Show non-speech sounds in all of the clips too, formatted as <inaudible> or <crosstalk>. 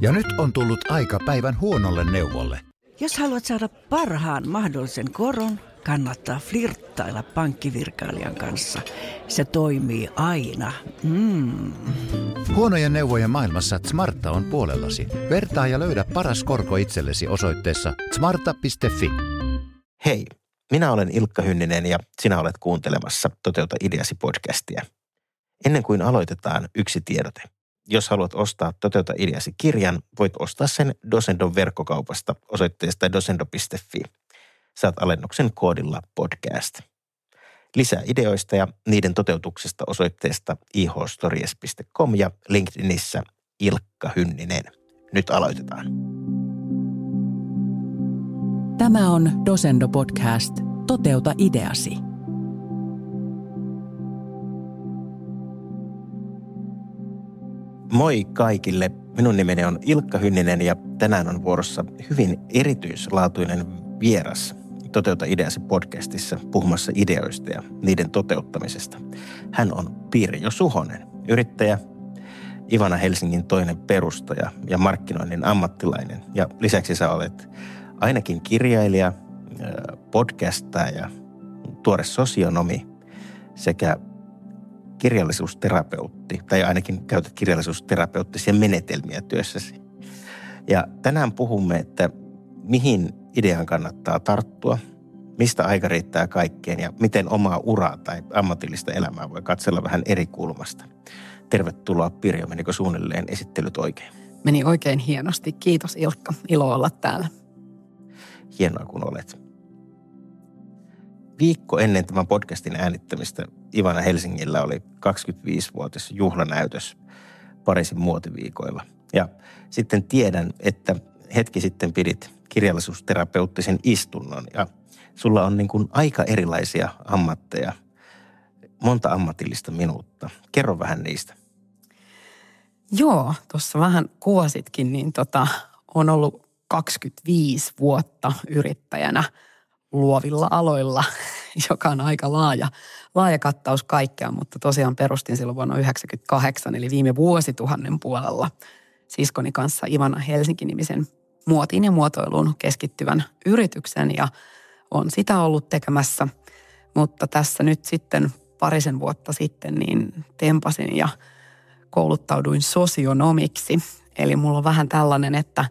Ja nyt on tullut aika päivän huonolle neuvolle. Jos haluat saada parhaan mahdollisen koron, kannattaa flirttailla pankkivirkailijan kanssa. Se toimii aina. Mm. Huonojen neuvojen maailmassa Smarta on puolellasi. Vertaa ja löydä paras korko itsellesi osoitteessa smarta.fi. Hei, minä olen Ilkka Hynninen ja sinä olet kuuntelemassa Toteuta ideasi podcastia. Ennen kuin aloitetaan yksi tiedote. Jos haluat ostaa Toteuta ideasi kirjan, voit ostaa sen Dosendon verkkokaupasta osoitteesta dosendo.fi. Saat alennuksen koodilla podcast. Lisää ideoista ja niiden toteutuksesta osoitteesta ihstories.com ja LinkedInissä Ilkka Hynninen. Nyt aloitetaan. Tämä on Dosendo Podcast. Toteuta ideasi. Moi kaikille. Minun nimeni on Ilkka Hynninen ja tänään on vuorossa hyvin erityislaatuinen vieras Toteuta ideasi podcastissa puhumassa ideoista ja niiden toteuttamisesta. Hän on Pirjo Suhonen, yrittäjä, Ivana Helsingin toinen perustaja ja markkinoinnin ammattilainen. Ja lisäksi sä olet ainakin kirjailija, podcastaja, tuore sosionomi sekä kirjallisuusterapeutti, tai ainakin käytät kirjallisuusterapeuttisia menetelmiä työssäsi. Ja tänään puhumme, että mihin idean kannattaa tarttua, mistä aika riittää kaikkeen ja miten omaa uraa tai ammatillista elämää voi katsella vähän eri kulmasta. Tervetuloa Pirjo, menikö suunnilleen esittelyt oikein? Meni oikein hienosti. Kiitos Ilkka. Ilo olla täällä. Hienoa kun olet. Viikko ennen tämän podcastin äänittämistä Ivana Helsingillä oli 25-vuotis juhlanäytös Pariisin muotiviikoilla. Ja sitten tiedän, että hetki sitten pidit kirjallisuusterapeuttisen istunnon ja sulla on niin kuin aika erilaisia ammatteja, monta ammatillista minuutta. Kerro vähän niistä. Joo, tuossa vähän kuvasitkin, niin tota, on ollut 25 vuotta yrittäjänä luovilla aloilla, <laughs> joka on aika laaja, laaja kattaus kaikkea, mutta tosiaan perustin silloin vuonna 1998, eli viime vuosituhannen puolella siskoni kanssa Ivana Helsinki-nimisen muotiin ja muotoiluun keskittyvän yrityksen ja on sitä ollut tekemässä. Mutta tässä nyt sitten parisen vuotta sitten niin tempasin ja kouluttauduin sosionomiksi. Eli mulla on vähän tällainen, että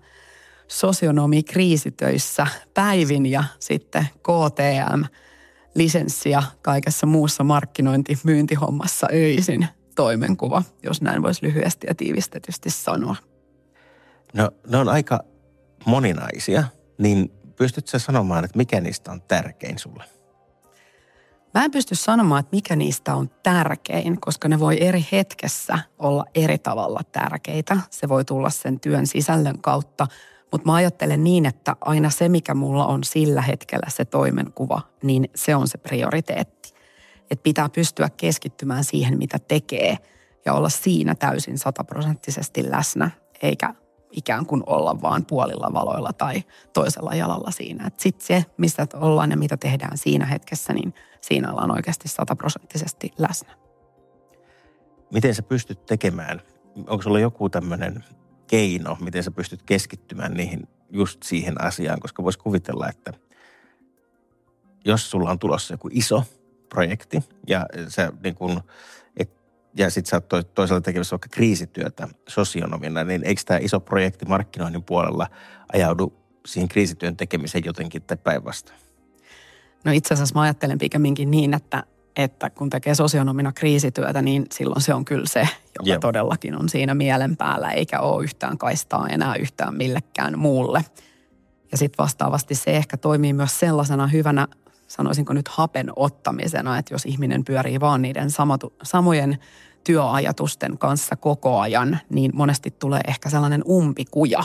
sosionomi kriisitöissä päivin ja sitten KTM lisenssiä kaikessa muussa markkinointi myyntihommassa öisin toimenkuva, jos näin voisi lyhyesti ja tiivistetysti sanoa. No ne on aika moninaisia, niin pystytkö sanomaan, että mikä niistä on tärkein sulle? Mä en pysty sanomaan, että mikä niistä on tärkein, koska ne voi eri hetkessä olla eri tavalla tärkeitä. Se voi tulla sen työn sisällön kautta, mutta mä ajattelen niin, että aina se, mikä mulla on sillä hetkellä se toimenkuva, niin se on se prioriteetti. Että pitää pystyä keskittymään siihen, mitä tekee ja olla siinä täysin sataprosenttisesti läsnä, eikä ikään kuin olla vaan puolilla valoilla tai toisella jalalla siinä. Sitten se, mistä ollaan ja mitä tehdään siinä hetkessä, niin siinä ollaan oikeasti sataprosenttisesti läsnä. Miten sä pystyt tekemään? Onko sulla joku tämmöinen keino, miten sä pystyt keskittymään niihin just siihen asiaan? Koska voisi kuvitella, että jos sulla on tulossa joku iso projekti ja sä niin kuin – ja sitten sä oot toisaalta tekemässä vaikka kriisityötä sosionomina, niin eikö tämä iso projekti markkinoinnin puolella ajaudu siihen kriisityön tekemiseen jotenkin tai päinvastoin? No itse asiassa mä ajattelen pikemminkin niin, että, että kun tekee sosionomina kriisityötä, niin silloin se on kyllä se, joka Jep. todellakin on siinä mielen päällä, eikä ole yhtään kaistaa enää yhtään millekään muulle. Ja sitten vastaavasti se ehkä toimii myös sellaisena hyvänä, sanoisinko nyt hapen ottamisena, että jos ihminen pyörii vaan niiden samatu, samojen työajatusten kanssa koko ajan, niin monesti tulee ehkä sellainen umpikuja.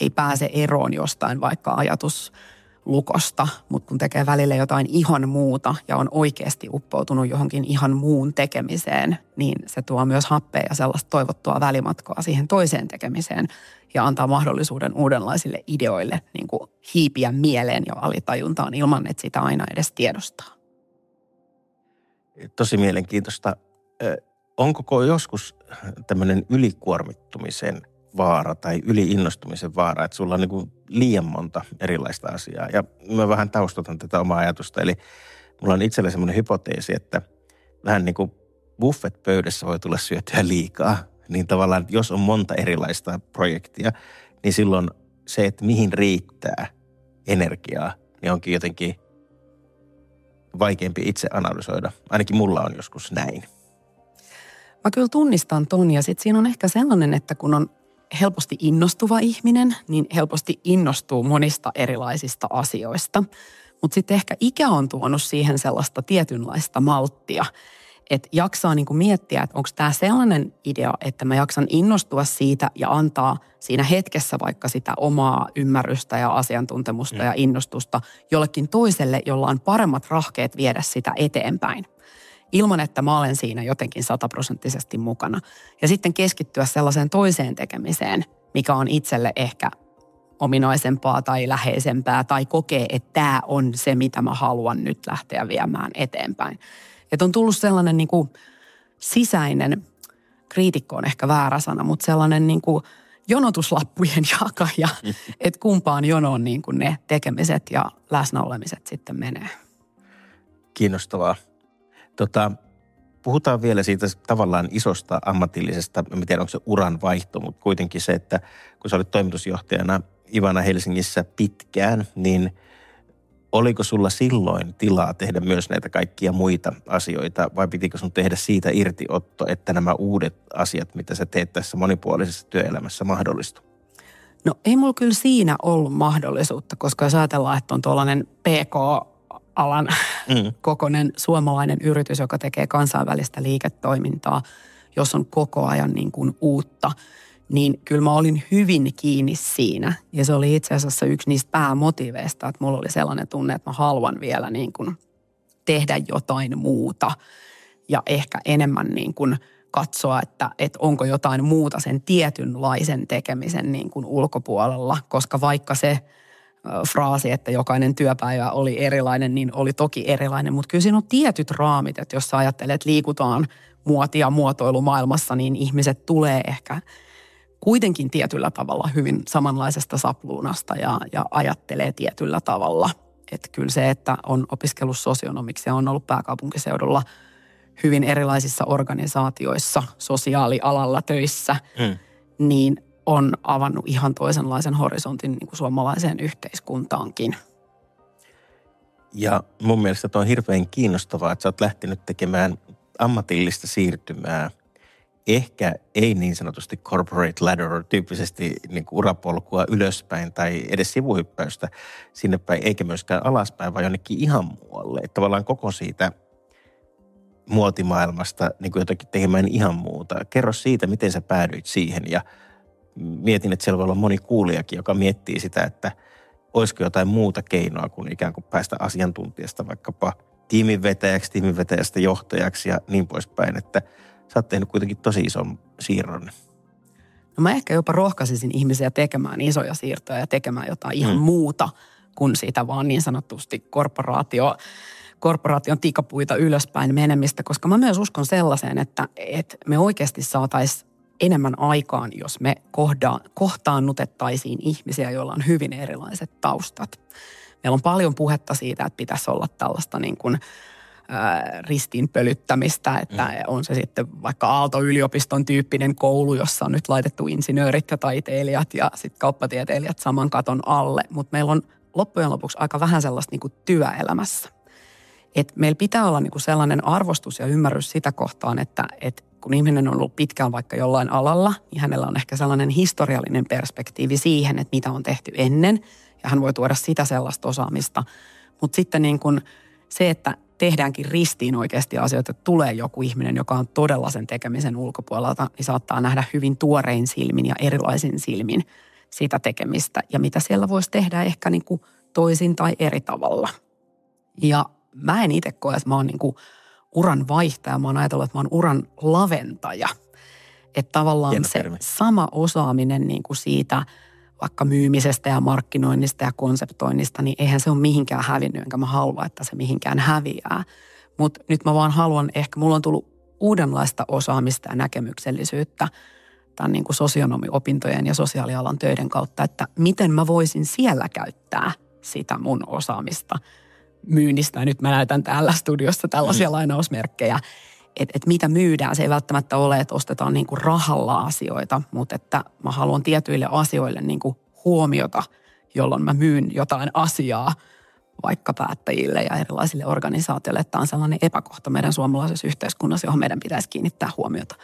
Ei pääse eroon jostain vaikka ajatus lukosta, mutta kun tekee välillä jotain ihan muuta ja on oikeasti uppoutunut johonkin ihan muun tekemiseen, niin se tuo myös happea ja sellaista toivottua välimatkaa siihen toiseen tekemiseen ja antaa mahdollisuuden uudenlaisille ideoille niin kuin hiipiä mieleen ja alitajuntaan ilman, että sitä aina edes tiedostaa. Tosi mielenkiintoista onko joskus tämmöinen ylikuormittumisen vaara tai yliinnostumisen vaara, että sulla on niin kuin liian monta erilaista asiaa. Ja mä vähän taustatan tätä omaa ajatusta. Eli mulla on itsellä semmoinen hypoteesi, että vähän niin kuin buffet-pöydässä voi tulla syötyä liikaa. Niin tavallaan, että jos on monta erilaista projektia, niin silloin se, että mihin riittää energiaa, niin onkin jotenkin vaikeampi itse analysoida. Ainakin mulla on joskus näin. Mä kyllä tunnistan ton ja sitten siinä on ehkä sellainen, että kun on helposti innostuva ihminen, niin helposti innostuu monista erilaisista asioista. Mutta sitten ehkä ikä on tuonut siihen sellaista tietynlaista malttia, että jaksaa niinku miettiä, että onko tämä sellainen idea, että mä jaksan innostua siitä ja antaa siinä hetkessä vaikka sitä omaa ymmärrystä ja asiantuntemusta mm. ja innostusta jollekin toiselle, jolla on paremmat rahkeet viedä sitä eteenpäin ilman, että mä olen siinä jotenkin sataprosenttisesti mukana. Ja sitten keskittyä sellaiseen toiseen tekemiseen, mikä on itselle ehkä ominaisempaa tai läheisempää tai kokee, että tämä on se, mitä mä haluan nyt lähteä viemään eteenpäin. Että on tullut sellainen niin kuin sisäinen, kriitikko on ehkä väärä sana, mutta sellainen niin kuin jonotuslappujen <laughs> jakaja, että kumpaan jonoon niin kuin ne tekemiset ja läsnäolemiset sitten menee. Kiinnostavaa. Tota, puhutaan vielä siitä tavallaan isosta ammatillisesta, en tiedä onko se uran vaihto, mutta kuitenkin se, että kun sä olit toimitusjohtajana Ivana Helsingissä pitkään, niin oliko sulla silloin tilaa tehdä myös näitä kaikkia muita asioita vai pitikö sun tehdä siitä irtiotto, että nämä uudet asiat, mitä sä teet tässä monipuolisessa työelämässä mahdollistu? No ei mulla kyllä siinä ollut mahdollisuutta, koska jos ajatellaan, että on tuollainen PK alan mm. kokoinen suomalainen yritys, joka tekee kansainvälistä liiketoimintaa, jos on koko ajan niin kuin uutta, niin kyllä mä olin hyvin kiinni siinä. Ja se oli itse asiassa yksi niistä päämotiveista, että mulla oli sellainen tunne, että mä haluan vielä niin kuin tehdä jotain muuta ja ehkä enemmän niin kuin katsoa, että, että onko jotain muuta sen tietynlaisen tekemisen niin kuin ulkopuolella, koska vaikka se – fraasi, että jokainen työpäivä oli erilainen, niin oli toki erilainen. Mutta kyllä siinä on tietyt raamit, että jos sä ajattelet, että liikutaan muoti- ja muotoilumaailmassa, niin ihmiset tulee ehkä kuitenkin tietyllä tavalla hyvin samanlaisesta sapluunasta ja, ja ajattelee tietyllä tavalla. Että kyllä se, että on opiskellut sosionomiksi ja on ollut pääkaupunkiseudulla hyvin erilaisissa organisaatioissa, sosiaalialalla töissä, mm. niin on avannut ihan toisenlaisen horisontin niin kuin suomalaiseen yhteiskuntaankin. Ja mun mielestä tuo on hirveän kiinnostavaa, että sä oot lähtenyt tekemään ammatillista siirtymää. Ehkä ei niin sanotusti corporate ladder tyyppisesti niin kuin urapolkua ylöspäin tai edes sivuhyppäystä sinne päin, eikä myöskään alaspäin, vaan jonnekin ihan muualle. Että tavallaan koko siitä muotimaailmasta niin kuin jotakin tekemään ihan muuta. Kerro siitä, miten sä päädyit siihen ja – mietin, että siellä voi olla moni kuulijakin, joka miettii sitä, että olisiko jotain muuta keinoa kuin ikään kuin päästä asiantuntijasta vaikkapa tiiminvetäjäksi, tiiminvetäjästä johtajaksi ja niin poispäin, että sä oot tehnyt kuitenkin tosi ison siirron. No mä ehkä jopa rohkaisisin ihmisiä tekemään isoja siirtoja ja tekemään jotain ihan hmm. muuta kuin sitä vaan niin sanotusti korporaatio, korporaation tikapuita ylöspäin menemistä, koska mä myös uskon sellaiseen, että, että me oikeasti saataisiin enemmän aikaan, jos me kohda, kohtaannutettaisiin ihmisiä, joilla on hyvin erilaiset taustat. Meillä on paljon puhetta siitä, että pitäisi olla tällaista niin kuin, ristiinpölyttämistä, että mm. on se sitten vaikka Aalto-yliopiston tyyppinen koulu, jossa on nyt laitettu insinöörit ja taiteilijat ja sitten kauppatieteilijät saman katon alle. Mutta meillä on loppujen lopuksi aika vähän sellaista niin kuin työelämässä. Et meillä pitää olla niin kuin sellainen arvostus ja ymmärrys sitä kohtaan, että et kun ihminen on ollut pitkään vaikka jollain alalla, niin hänellä on ehkä sellainen historiallinen perspektiivi siihen, että mitä on tehty ennen. Ja hän voi tuoda sitä sellaista osaamista. Mutta sitten niin kuin se, että tehdäänkin ristiin oikeasti asioita, että tulee joku ihminen, joka on todella sen tekemisen ulkopuolelta, niin saattaa nähdä hyvin tuorein silmin ja erilaisin silmin sitä tekemistä. Ja mitä siellä voisi tehdä ehkä niin kuin toisin tai eri tavalla. Ja mä en itse koe, että mä oon niin kuin uran vaihtaja, mä oon ajatellut, että mä oon uran laventaja. Että tavallaan Hieno se termi. sama osaaminen niin kuin siitä vaikka myymisestä ja markkinoinnista ja konseptoinnista, niin eihän se ole mihinkään hävinnyt, enkä mä halua, että se mihinkään häviää. Mutta nyt mä vaan haluan, ehkä mulla on tullut uudenlaista osaamista ja näkemyksellisyyttä tämän niin kuin sosionomiopintojen ja sosiaalialan töiden kautta, että miten mä voisin siellä käyttää sitä mun osaamista myynnistä. Nyt mä näytän täällä studiossa tällaisia mm. lainausmerkkejä, että et mitä myydään. Se ei välttämättä ole, että ostetaan niin kuin rahalla asioita, mutta että mä haluan tietyille asioille niin kuin huomiota, jolloin mä myyn jotain asiaa vaikka päättäjille ja erilaisille organisaatioille. Että tämä on sellainen epäkohta meidän suomalaisessa yhteiskunnassa, johon meidän pitäisi kiinnittää huomiota.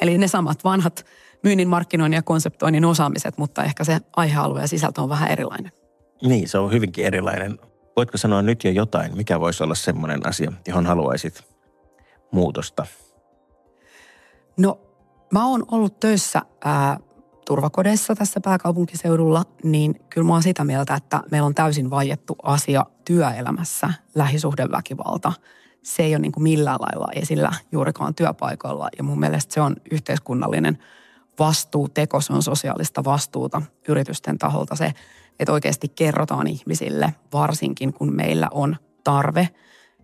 Eli ne samat vanhat myynnin, markkinoinnin ja konseptoinnin osaamiset, mutta ehkä se aihealue ja sisältö on vähän erilainen. Niin, se on hyvinkin erilainen. Voitko sanoa nyt jo jotain, mikä voisi olla semmoinen asia, johon haluaisit muutosta? No, mä oon ollut töissä ää, turvakodeissa tässä pääkaupunkiseudulla, niin kyllä mä oon sitä mieltä, että meillä on täysin vaiettu asia työelämässä lähisuhdeväkivalta. Se ei ole niin kuin millään lailla esillä juurikaan työpaikoilla ja mun mielestä se on yhteiskunnallinen vastuuteko, se on sosiaalista vastuuta yritysten taholta se, että oikeasti kerrotaan ihmisille, varsinkin kun meillä on tarve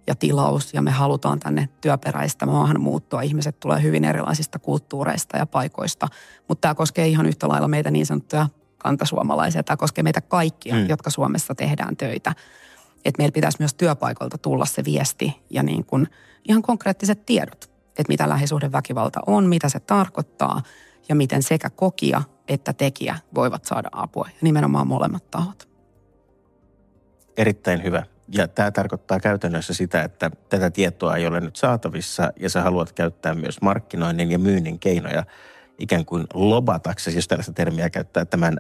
ja tilaus ja me halutaan tänne työperäistä maahanmuuttoa. Ihmiset tulee hyvin erilaisista kulttuureista ja paikoista, mutta tämä koskee ihan yhtä lailla meitä niin sanottuja kantasuomalaisia. Tämä koskee meitä kaikkia, mm. jotka Suomessa tehdään töitä. Että meillä pitäisi myös työpaikoilta tulla se viesti ja niin kuin ihan konkreettiset tiedot, että mitä lähisuhdeväkivalta on, mitä se tarkoittaa ja miten sekä kokija että tekijä voivat saada apua. Ja nimenomaan molemmat tahot. Erittäin hyvä. Ja tämä tarkoittaa käytännössä sitä, että tätä tietoa ei ole nyt saatavissa ja sä haluat käyttää myös markkinoinnin ja myynnin keinoja ikään kuin lobataksesi, jos tällaista termiä käyttää, tämän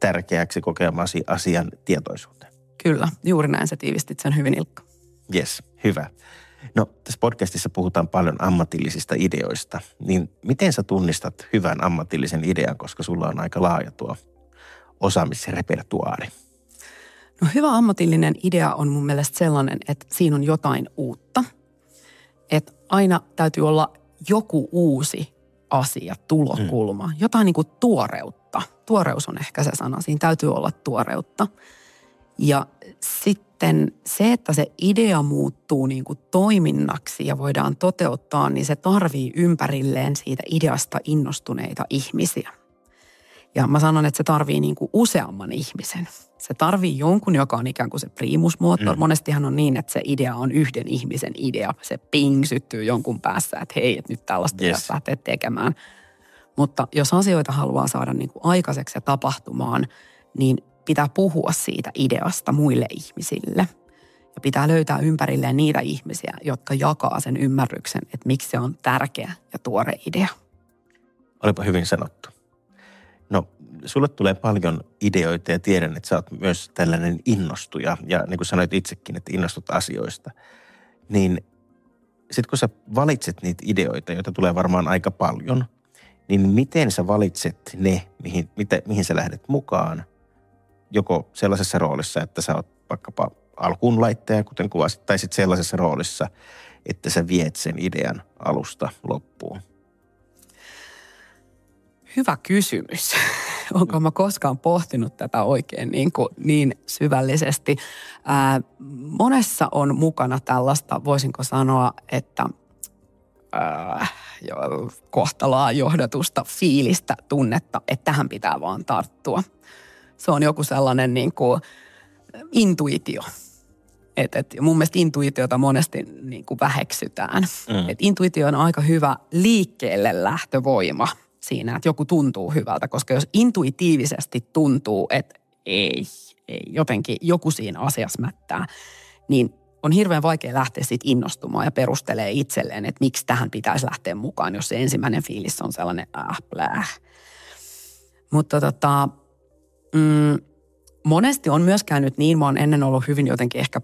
tärkeäksi kokemasi asian tietoisuuteen. Kyllä, juuri näin sä tiivistit sen hyvin Ilkka. Yes, hyvä. No tässä podcastissa puhutaan paljon ammatillisista ideoista, niin miten sä tunnistat hyvän ammatillisen idean, koska sulla on aika laaja tuo osaamisrepertuaari? No hyvä ammatillinen idea on mun mielestä sellainen, että siinä on jotain uutta. Että aina täytyy olla joku uusi asia, tulokulma, hmm. jotain niin kuin tuoreutta. Tuoreus on ehkä se sana, siinä täytyy olla tuoreutta. Ja sitten se, että se idea muuttuu niin kuin toiminnaksi ja voidaan toteuttaa, niin se tarvii ympärilleen siitä ideasta innostuneita ihmisiä. Ja mä sanon, että se tarvii niin kuin useamman ihmisen. Se tarvii jonkun, joka on ikään kuin se primusmoottori. Mm. Monestihan on niin, että se idea on yhden ihmisen idea. Se ping syttyy jonkun päässä, että hei, että nyt tällaista yes. lähteä tekemään. Mutta jos asioita haluaa saada niin kuin aikaiseksi ja tapahtumaan, niin pitää puhua siitä ideasta muille ihmisille. Ja pitää löytää ympärilleen niitä ihmisiä, jotka jakaa sen ymmärryksen, että miksi se on tärkeä ja tuore idea. Olipa hyvin sanottu. No, sulle tulee paljon ideoita ja tiedän, että sä oot myös tällainen innostuja. Ja niin kuin sanoit itsekin, että innostut asioista. Niin sitten kun sä valitset niitä ideoita, joita tulee varmaan aika paljon, niin miten sä valitset ne, mihin, mitä, mihin sä lähdet mukaan – joko sellaisessa roolissa, että sä oot vaikkapa alkuun laittaja, kuten kuvasit, tai sitten sellaisessa roolissa, että sä viet sen idean alusta loppuun? Hyvä kysymys. <laughs> Onko mä koskaan pohtinut tätä oikein niin, kuin, niin syvällisesti? Ää, monessa on mukana tällaista, voisinko sanoa, että ää, kohtalaa johdatusta, fiilistä, tunnetta, että tähän pitää vaan tarttua – se on joku sellainen niin kuin intuitio. Et, et mun mielestä intuitiota monesti niin kuin väheksytään. Mm. Et intuitio on aika hyvä liikkeelle lähtövoima siinä, että joku tuntuu hyvältä. Koska jos intuitiivisesti tuntuu, että ei, ei jotenkin joku siinä asiassa mättää, niin on hirveän vaikea lähteä siitä innostumaan ja perustelee itselleen, että miksi tähän pitäisi lähteä mukaan, jos se ensimmäinen fiilis on sellainen äh. Mutta tota, Mm, monesti on myös käynyt niin, mä oon ennen ollut hyvin jotenkin ehkä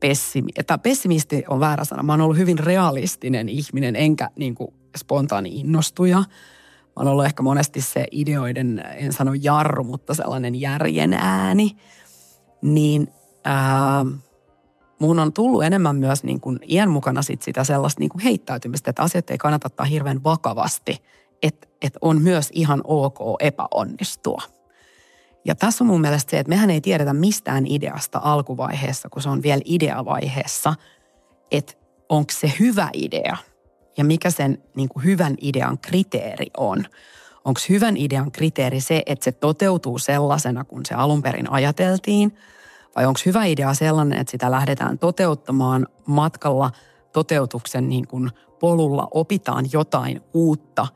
pessimi, että pessimisti on väärä sana. Mä oon ollut hyvin realistinen ihminen, enkä niin kuin spontaani innostuja. Mä oon ollut ehkä monesti se ideoiden, en sano jarru, mutta sellainen järjen ääni. Niin ää, mun on tullut enemmän myös niin kuin iän mukana sit sitä sellaista niin kuin heittäytymistä, että asiat ei kannata ottaa hirveän vakavasti. Että et on myös ihan ok epäonnistua – ja tässä on mun mielestä se, että mehän ei tiedetä mistään ideasta alkuvaiheessa, kun se on vielä ideavaiheessa, että onko se hyvä idea. ja mikä sen niin kuin hyvän idean kriteeri on. Onko hyvän idean kriteeri se, että se toteutuu sellaisena, kun se alun perin ajateltiin, vai onko hyvä idea sellainen, että sitä lähdetään toteuttamaan matkalla toteutuksen niin kuin polulla, opitaan jotain uutta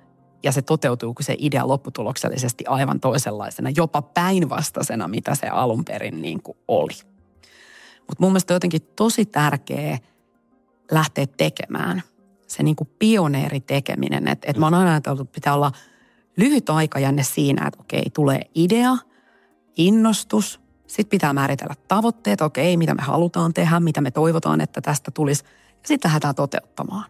ja se toteutuu, kun se idea lopputuloksellisesti aivan toisenlaisena, jopa päinvastaisena, mitä se alun perin niin kuin oli. Mutta mun mielestä on jotenkin tosi tärkeää lähteä tekemään. Se niin kuin pioneeritekeminen. Että et mä oon aina ajatellut, että pitää olla lyhyt aikajänne siinä, että okei, tulee idea, innostus, sitten pitää määritellä tavoitteet, okei, mitä me halutaan tehdä, mitä me toivotaan, että tästä tulisi. Ja sitten lähdetään toteuttamaan.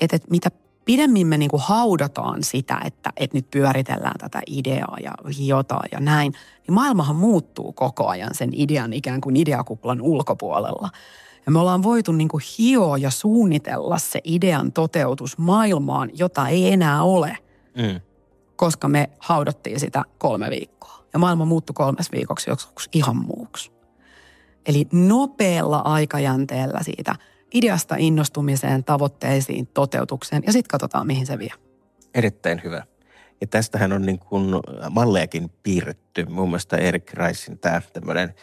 Että et mitä pidemmin me niinku haudataan sitä, että, että nyt pyöritellään tätä ideaa ja jotain ja näin, niin maailmahan muuttuu koko ajan sen idean ikään kuin ideakuplan ulkopuolella. Ja me ollaan voitu niinku hioa ja suunnitella se idean toteutus maailmaan, jota ei enää ole, mm. koska me haudattiin sitä kolme viikkoa. Ja maailma muuttui kolmes viikoksi joskus ihan muuksi. Eli nopealla aikajänteellä siitä – ideasta innostumiseen, tavoitteisiin, toteutukseen ja sitten katsotaan, mihin se vie. Erittäin hyvä. Ja tästähän on niin kuin mallejakin piirretty. Muun muassa Erik Reisin tämä tämmöinen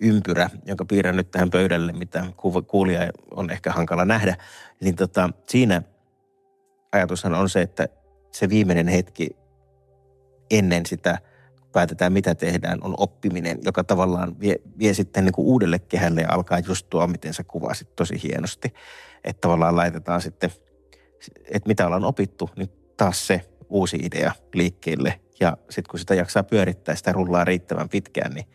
ympyrä, jonka piirrän nyt tähän pöydälle, mitä kuulija on ehkä hankala nähdä. Niin tota, siinä ajatushan on se, että se viimeinen hetki ennen sitä – päätetään mitä tehdään, on oppiminen, joka tavallaan vie, vie sitten niin kuin uudelle kehälle ja alkaa just tuo, miten sä kuvasit tosi hienosti. Että tavallaan laitetaan sitten, että mitä ollaan opittu, niin taas se uusi idea liikkeelle. Ja sitten kun sitä jaksaa pyörittää, sitä rullaa riittävän pitkään, niin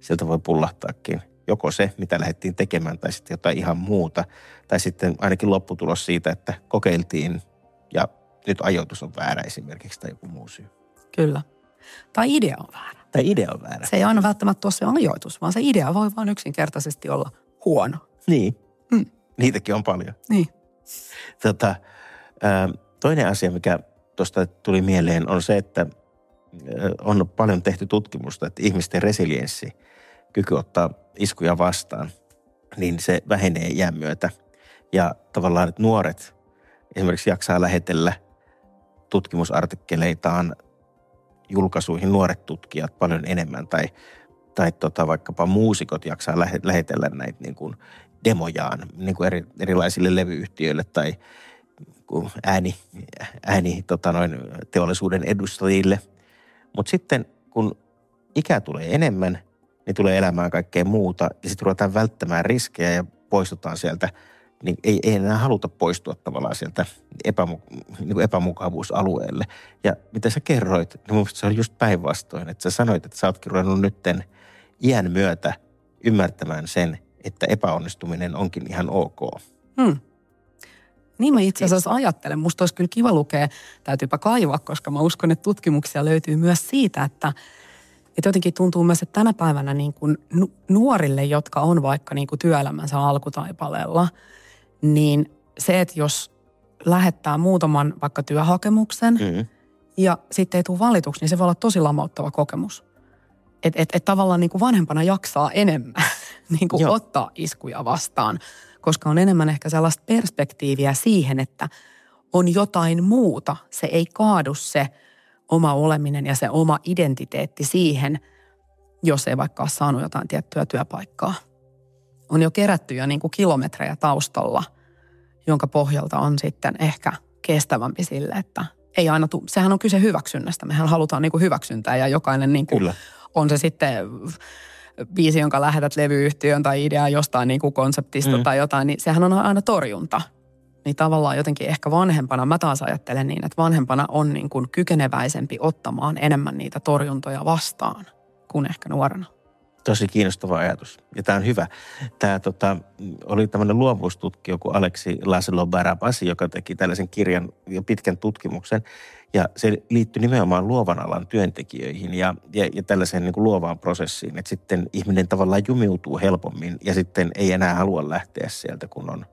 sieltä voi pullahtaakin joko se, mitä lähdettiin tekemään, tai sitten jotain ihan muuta. Tai sitten ainakin lopputulos siitä, että kokeiltiin ja nyt ajoitus on väärä esimerkiksi tai joku muu syy. Kyllä. Tai idea on väärä. Tai idea on väärä. Se ei aina välttämättä ole se ajoitus, vaan se idea voi vain yksinkertaisesti olla huono. Niin. Mm. Niitäkin on paljon. Niin. Tota, toinen asia, mikä tuosta tuli mieleen, on se, että on paljon tehty tutkimusta, että ihmisten resilienssi, kyky ottaa iskuja vastaan, niin se vähenee iän myötä. Ja tavallaan, että nuoret esimerkiksi jaksaa lähetellä tutkimusartikkeleitaan julkaisuihin nuoret tutkijat paljon enemmän tai, tai tota, vaikkapa muusikot jaksaa lähetellä näitä niin kuin demojaan niin kuin eri, erilaisille levyyhtiöille tai ääni, ääni tota noin, teollisuuden edustajille. Mutta sitten kun ikä tulee enemmän, niin tulee elämään kaikkea muuta ja sitten ruvetaan välttämään riskejä ja poistutaan sieltä – niin ei, ei enää haluta poistua tavallaan sieltä epämu, niin kuin epämukavuusalueelle. Ja mitä sä kerroit, niin mun se on just päinvastoin, että sä sanoit, että sä ootkin ruvennut nytten iän myötä ymmärtämään sen, että epäonnistuminen onkin ihan ok. Hmm. Niin mä itse asiassa ajattelen. Musta olisi kyllä kiva lukea, täytyypä kaivaa, koska mä uskon, että tutkimuksia löytyy myös siitä, että, että jotenkin tuntuu myös, että tänä päivänä niin kuin nuorille, jotka on vaikka niin kuin työelämänsä alkutaipaleella – niin se, että jos lähettää muutaman vaikka työhakemuksen mm. ja sitten ei tule valituksi, niin se voi olla tosi lamauttava kokemus. Että et, et tavallaan niin kuin vanhempana jaksaa enemmän <laughs> niin kuin ottaa iskuja vastaan, koska on enemmän ehkä sellaista perspektiiviä siihen, että on jotain muuta. Se ei kaadu se oma oleminen ja se oma identiteetti siihen, jos ei vaikka ole saanut jotain tiettyä työpaikkaa – on jo kerätty jo niin kuin kilometrejä taustalla, jonka pohjalta on sitten ehkä kestävämpi sille, että ei aina tu- sehän on kyse hyväksynnästä. Mehän halutaan niin kuin hyväksyntää ja jokainen niin kuin, Kyllä. on se sitten biisi, jonka lähetät levyyhtiön tai idea jostain niin kuin konseptista mm. tai jotain, niin sehän on aina torjunta. Niin tavallaan jotenkin ehkä vanhempana, mä taas ajattelen niin, että vanhempana on niin kuin kykeneväisempi ottamaan enemmän niitä torjuntoja vastaan kuin ehkä nuorena. Tosi kiinnostava ajatus. Ja tämä on hyvä. Tämä tota, oli tämmöinen luovuustutkija kuin Aleksi Laszlo Barabasi, joka teki tällaisen kirjan ja pitkän tutkimuksen. Ja se liittyi nimenomaan luovan alan työntekijöihin ja, ja, ja tällaiseen niin kuin luovaan prosessiin. Että sitten ihminen tavallaan jumiutuu helpommin ja sitten ei enää halua lähteä sieltä, kun on,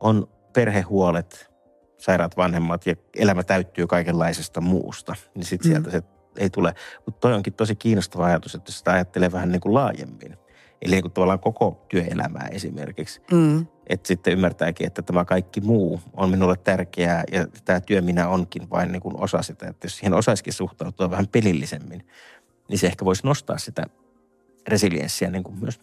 on perhehuolet, sairaat vanhemmat ja elämä täyttyy kaikenlaisesta muusta. Niin sitten mm. sieltä se ei tule. Mutta toi onkin tosi kiinnostava ajatus, että sitä ajattelee vähän niin kuin laajemmin. Eli niin kuin tavallaan koko työelämää esimerkiksi. Mm. että sitten ymmärtääkin, että tämä kaikki muu on minulle tärkeää ja tämä työ minä onkin vain niin kuin osa sitä. Että jos siihen osaisikin suhtautua vähän pelillisemmin, niin se ehkä voisi nostaa sitä resilienssiä niin kuin myös.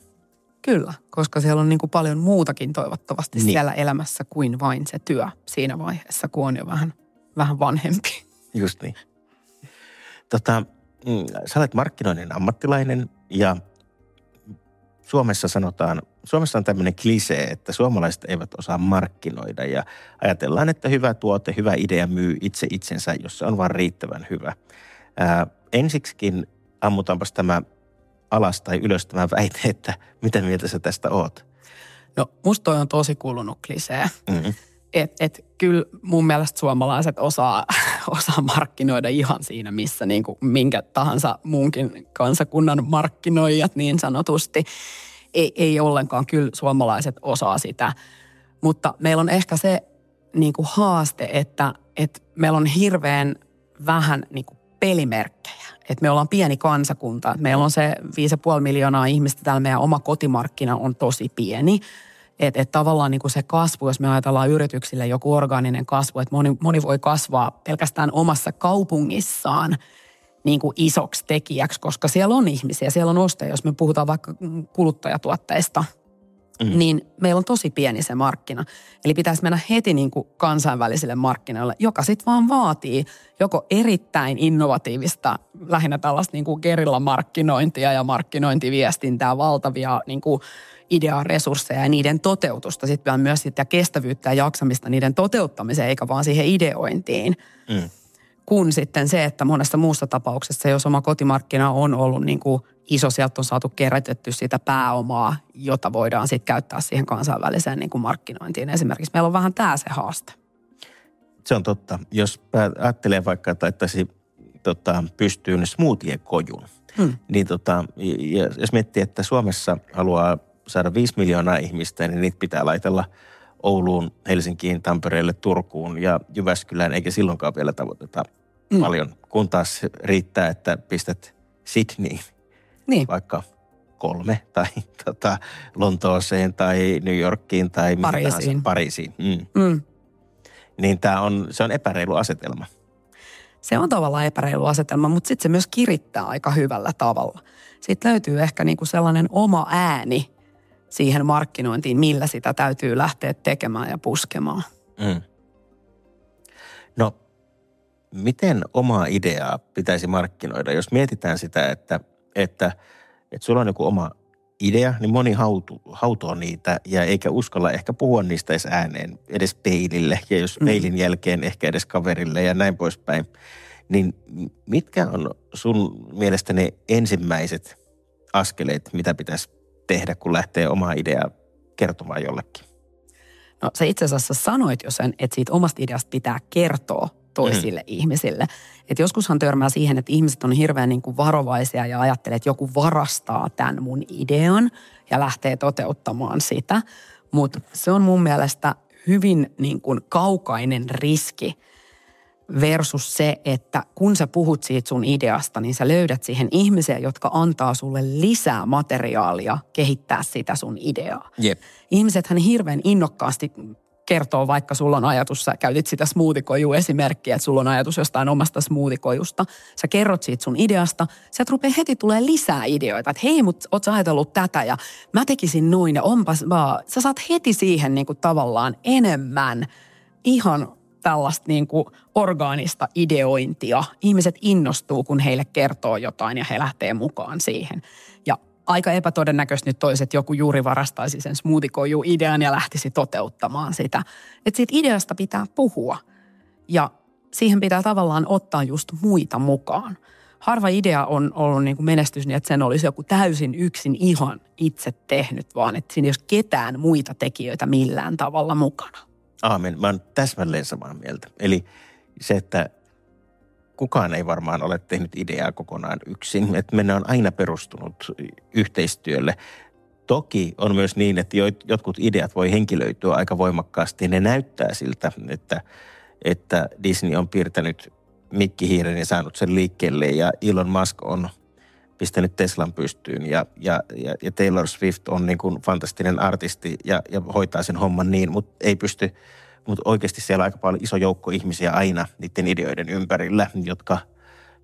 Kyllä, koska siellä on niin kuin paljon muutakin toivottavasti Niin. siellä elämässä kuin vain se työ siinä vaiheessa, kun on jo vähän, vähän vanhempi. Just niin. Tota, mm, sä olet markkinoinnin ammattilainen ja Suomessa sanotaan, Suomessa on tämmöinen klisee, että suomalaiset eivät osaa markkinoida ja ajatellaan, että hyvä tuote, hyvä idea myy itse itsensä, jos se on vaan riittävän hyvä. Ää, ensiksikin ammutaanpas tämä alas tai ylös tämä väite, että mitä mieltä sä tästä oot? No musta on tosi kulunut klisee. Mm-hmm. Et, et kyllä mun mielestä suomalaiset osaa, <laughs> osaa markkinoida ihan siinä, missä niin kuin minkä tahansa muunkin kansakunnan markkinoijat niin sanotusti. Ei, ei ollenkaan, kyllä suomalaiset osaa sitä. Mutta meillä on ehkä se niin kuin haaste, että, että meillä on hirveän vähän niin kuin pelimerkkejä. Että me ollaan pieni kansakunta. että Meillä on se 5,5 miljoonaa ihmistä täällä meidän oma kotimarkkina on tosi pieni. Että et tavallaan niin kuin se kasvu, jos me ajatellaan yrityksille joku orgaaninen kasvu, että moni, moni voi kasvaa pelkästään omassa kaupungissaan niin kuin isoksi tekijäksi, koska siellä on ihmisiä, siellä on ostajia. Jos me puhutaan vaikka kuluttajatuotteista, mm. niin meillä on tosi pieni se markkina. Eli pitäisi mennä heti niin kuin kansainvälisille markkinoille, joka sitten vaan vaatii joko erittäin innovatiivista, lähinnä tällaista niin kuin gerilla-markkinointia ja markkinointiviestintää, valtavia niin kuin idearesursseja ja niiden toteutusta. Sitten myös sitä kestävyyttä ja jaksamista niiden toteuttamiseen, eikä vaan siihen ideointiin. Mm. Kun sitten se, että monessa muussa tapauksessa, jos oma kotimarkkina on ollut niin kuin iso, sieltä on saatu kerätetty sitä pääomaa, jota voidaan sitten käyttää siihen kansainväliseen niin kuin markkinointiin. Esimerkiksi meillä on vähän tämä se haaste. Se on totta. Jos ajattelee vaikka, että laittaisi tota, pystyyn smoothie-kojun, Hmm. niin tota, jos miettii, että Suomessa haluaa saada 5 miljoonaa ihmistä, niin niitä pitää laitella Ouluun, Helsinkiin, Tampereelle, Turkuun ja Jyväskylään, eikä silloinkaan vielä tavoiteta Mm. paljon. Kun taas riittää, että pistät Sydneyin Niin, vaikka kolme tai tota, Lontooseen tai New Yorkiin tai Pariisiin. tahansa. Pariisiin. Mm. mm. Niin tää on, se on epäreilu asetelma. se on tavallaan epäreilu asetelma, mutta sitten se myös kirittää aika hyvällä tavalla. Sitten löytyy ehkä niinku sellainen oma ääni siihen markkinointiin, millä sitä täytyy lähteä tekemään ja puskemaan. Mm. No, miten omaa ideaa pitäisi markkinoida? Jos mietitään sitä, että, että, että sulla on joku oma idea, niin moni hautu, hautoo niitä ja eikä uskalla ehkä puhua niistä edes ääneen, edes peilille ja jos Mm. peilin jälkeen ehkä edes kaverille ja näin poispäin. Niin mitkä on sun mielestä ne ensimmäiset askeleet, mitä pitäisi tehdä, kun lähtee omaa ideaa kertomaan jollekin? No sä itse asiassa sanoit jo sen, että siitä omasta ideasta pitää kertoa toisille mm. ihmisille. Että joskushan törmää siihen, että ihmiset on hirveän niin kuin varovaisia ja ajattelee, että joku varastaa tämän mun idean ja lähtee toteuttamaan sitä. Mutta se on mun mielestä hyvin niin kuin kaukainen riski versus se, että kun sä puhut siitä sun ideasta, niin sä löydät siihen ihmisiä, jotka antaa sulle lisää materiaalia kehittää sitä sun ideaa Jep. ihmisethän hirveän innokkaasti kertoo, vaikka sulla on ajatus, sä käytit sitä smoothikoju esimerkkiä, että sulla on ajatus jostain omasta smoothikojusta. Sä kerrot siitä sun ideasta, sieltä rupeaa heti tulee lisää ideoita, että hei, mut oot sä ajatellut tätä ja mä tekisin noin ja onpas vaan. Sä saat heti siihen niin kuin tavallaan enemmän ihan tällaista niin kuin orgaanista ideointia. Ihmiset innostuu, kun heille kertoo jotain ja he lähtee mukaan siihen. Ja aika epätodennäköistä nyt olisi, että joku juuri varastaisi sen smoothikoju-idean ja lähtisi toteuttamaan sitä. Että siitä ideasta pitää puhua ja siihen pitää tavallaan ottaa just muita mukaan. Harva idea on ollut niin kuin menestys niin, että sen olisi joku täysin yksin ihan itse tehnyt, vaan että siinä ei olisi ketään muita tekijöitä millään tavalla mukana. Aamen. Mä oon täsmälleen samaa mieltä. Eli se, että kukaan ei varmaan ole tehnyt ideaa kokonaan yksin. Että mennä on aina perustunut yhteistyölle. Toki on myös niin, että jo- jotkut ideat voi henkilöityä aika voimakkaasti. Ne näyttää siltä, että, että Disney on piirtänyt mikkihiiren ja saanut sen liikkeelle ja Elon Musk on pistänyt Teslan pystyyn ja, ja, ja, ja Taylor Swift on niin kuin fantastinen artisti ja, ja hoitaa sen homman niin, mutta ei pysty, mutta oikeasti siellä on aika paljon iso joukko ihmisiä aina niiden ideoiden ympärillä, jotka,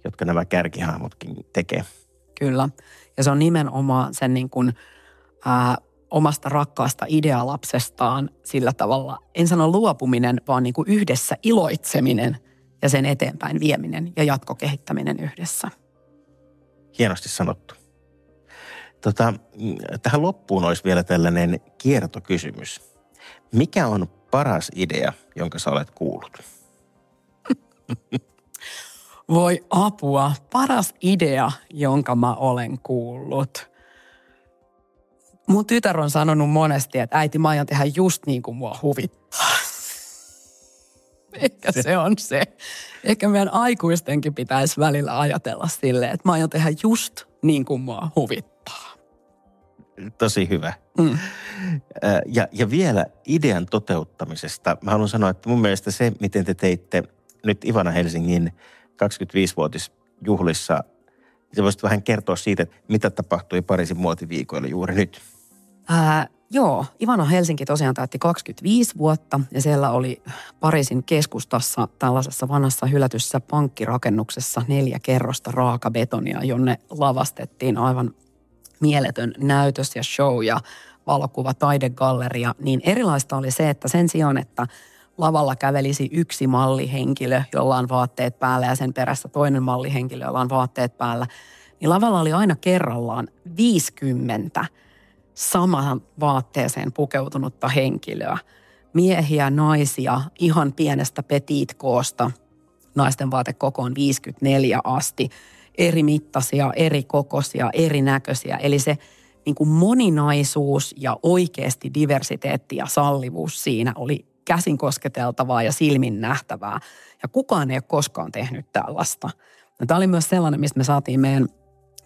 jotka nämä kärkihahmotkin tekee. Kyllä. Ja se on nimenomaan sen niin kuin, ää, omasta rakkaasta idealapsestaan sillä tavalla, en sano luopuminen, vaan niin kuin yhdessä iloitseminen ja sen eteenpäin vieminen ja jatkokehittäminen yhdessä. Hienosti sanottu. Tota, tähän loppuun olisi vielä tällainen kiertokysymys. Mikä on paras idea, jonka sä olet kuullut? <laughs> Voi apua. Paras idea, jonka mä olen kuullut. Mun tytär on sanonut monesti, että äiti, mä aion tehdä just niin kuin mua huvittaa. <laughs> Ehkä se on se. Ehkä meidän aikuistenkin pitäisi välillä ajatella silleen, että mä aion tehdä just niin kuin mua huvittaa. Tosi hyvä. Mm. Ja, ja vielä idean toteuttamisesta. Mä haluan sanoa, että mun mielestä se, miten te teitte nyt Ivana Helsingin 25-vuotisjuhlissa, se voisit vähän kertoa siitä, mitä tapahtui Pariisin muotiviikoilla juuri nyt. Ää, joo, Ivana Helsinki tosiaan täytti 25 vuotta ja siellä oli Pariisin keskustassa tällaisessa vanhassa hylätyssä pankkirakennuksessa neljä kerrosta raakabetonia, jonne lavastettiin aivan mieletön näytös ja show ja valokuva taidegalleria. Niin erilaista oli se, että sen sijaan, että lavalla kävelisi yksi mallihenkilö, jolla on vaatteet päällä ja sen perässä toinen mallihenkilö, jolla on vaatteet päällä, niin lavalla oli aina kerrallaan 50 – samaan vaatteeseen pukeutunutta henkilöä. Miehiä, naisia, ihan pienestä petit-koosta, naisten vaatekoko on 54 asti, eri mittaisia, eri kokoisia, erinäköisiä. Eli se niin kuin moninaisuus ja oikeasti diversiteetti ja sallivuus siinä oli käsin kosketeltavaa ja silmin nähtävää. Ja kukaan ei ole koskaan tehnyt tällaista. Ja tämä oli myös sellainen, mistä me saatiin meidän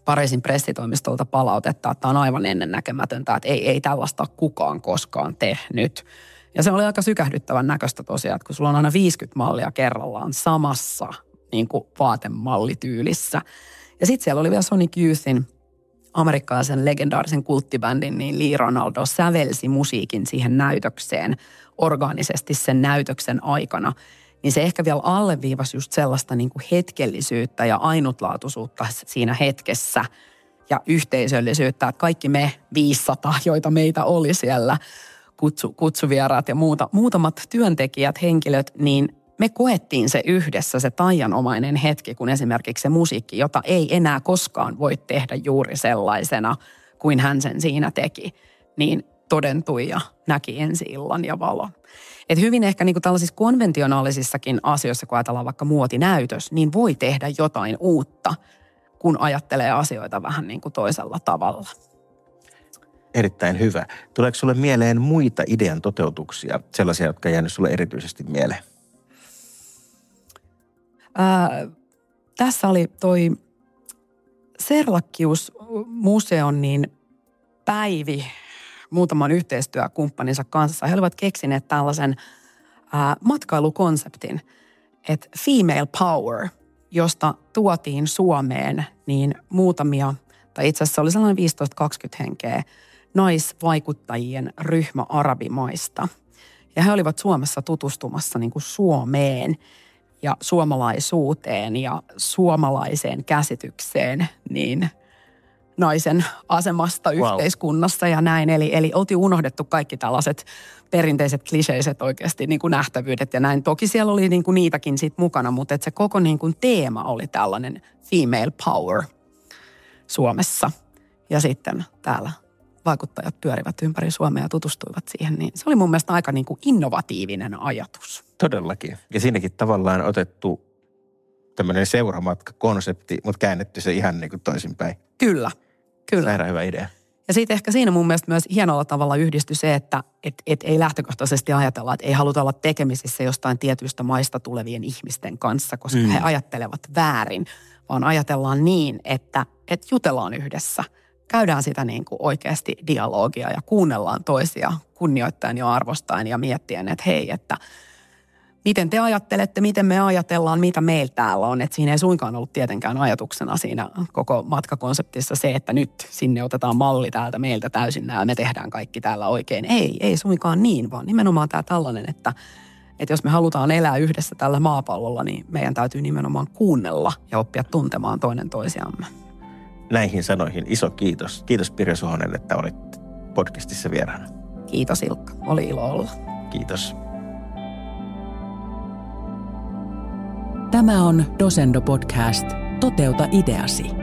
Pariisin pressitoimistolta palautetta, että on aivan ennennäkemätöntä, että ei, ei tällaista kukaan koskaan tehnyt. Ja se oli aika sykähdyttävän näköistä tosiaan, että kun sulla on aina 50 mallia kerrallaan samassa niin kuin vaatemallityylissä. Ja sitten siellä oli vielä Sonic Youthin amerikkalaisen legendaarisen kulttibändin, niin Lee Ronaldo sävelsi musiikin siihen näytökseen orgaanisesti sen näytöksen aikana – niin se ehkä vielä alleviivasi just sellaista niin kuin hetkellisyyttä ja ainutlaatuisuutta siinä hetkessä ja yhteisöllisyyttä, että kaikki me 500, joita meitä oli siellä, kutsu, kutsuvieraat ja muuta, muutamat työntekijät, henkilöt, niin me koettiin se yhdessä, se taianomainen hetki, kun esimerkiksi se musiikki, jota ei enää koskaan voi tehdä juuri sellaisena kuin hän sen siinä teki, niin todentui ja näki ensi illan ja valon. Et hyvin ehkä niin kuin tällaisissa konventionaalisissakin asioissa, kun ajatellaan vaikka muotinäytös, niin voi tehdä jotain uutta, kun ajattelee asioita vähän niin kuin toisella tavalla. Erittäin hyvä. Tuleeko sulle mieleen muita idean toteutuksia, sellaisia, jotka jäänyt sulle erityisesti mieleen? Ää, tässä oli toi Serlakkius-museon niin Päivi muutaman yhteistyökumppaninsa kanssa. He olivat keksineet tällaisen ää, matkailukonseptin, että female power, josta tuotiin Suomeen niin muutamia, tai itse asiassa oli sellainen 15-20 henkeä, naisvaikuttajien ryhmä arabimaista. Ja he olivat Suomessa tutustumassa niin kuin Suomeen ja suomalaisuuteen ja suomalaiseen käsitykseen, niin – naisen asemasta wow. yhteiskunnassa ja näin. Eli, eli oltiin unohdettu kaikki tällaiset perinteiset kliseiset oikeasti niin kuin nähtävyydet ja näin. Toki siellä oli niin kuin niitäkin sit mukana, mutta että se koko niin kuin teema oli tällainen female power Suomessa. Ja sitten täällä vaikuttajat pyörivät ympäri Suomea ja tutustuivat siihen, niin se oli mun mielestä aika niin kuin innovatiivinen ajatus. Todellakin. Ja siinäkin tavallaan otettu tämmöinen seuramatka-konsepti, mutta käännetty se ihan niin kuin toisinpäin. Kyllä, Kyllä. Sairaan hyvä idea. Ja sitten ehkä siinä mun mielestä myös hienolla tavalla yhdistyi se, että et, et ei lähtökohtaisesti ajatella, että ei haluta olla tekemisissä jostain tietyistä maista tulevien ihmisten kanssa, koska mm. he ajattelevat väärin, vaan ajatellaan niin, että, että jutellaan yhdessä. Käydään sitä niin kuin oikeasti dialogia ja kuunnellaan toisia kunnioittain ja arvostaen ja miettien, että hei, että miten te ajattelette, miten me ajatellaan, mitä meillä täällä on. Että siinä ei suinkaan ollut tietenkään ajatuksena siinä koko matkakonseptissa se, että nyt sinne otetaan malli täältä meiltä täysin nämä, me tehdään kaikki täällä oikein. Ei, ei suinkaan niin, vaan nimenomaan tämä tällainen, että, että jos me halutaan elää yhdessä tällä maapallolla, niin meidän täytyy nimenomaan kuunnella ja oppia tuntemaan toinen toisiamme. Näihin sanoihin iso kiitos. Kiitos Pirjo Suhonen, että olit podcastissa vieraana. Kiitos Ilkka, oli ilo olla. Kiitos. Tämä on Dosendo Podcast. Toteuta ideasi.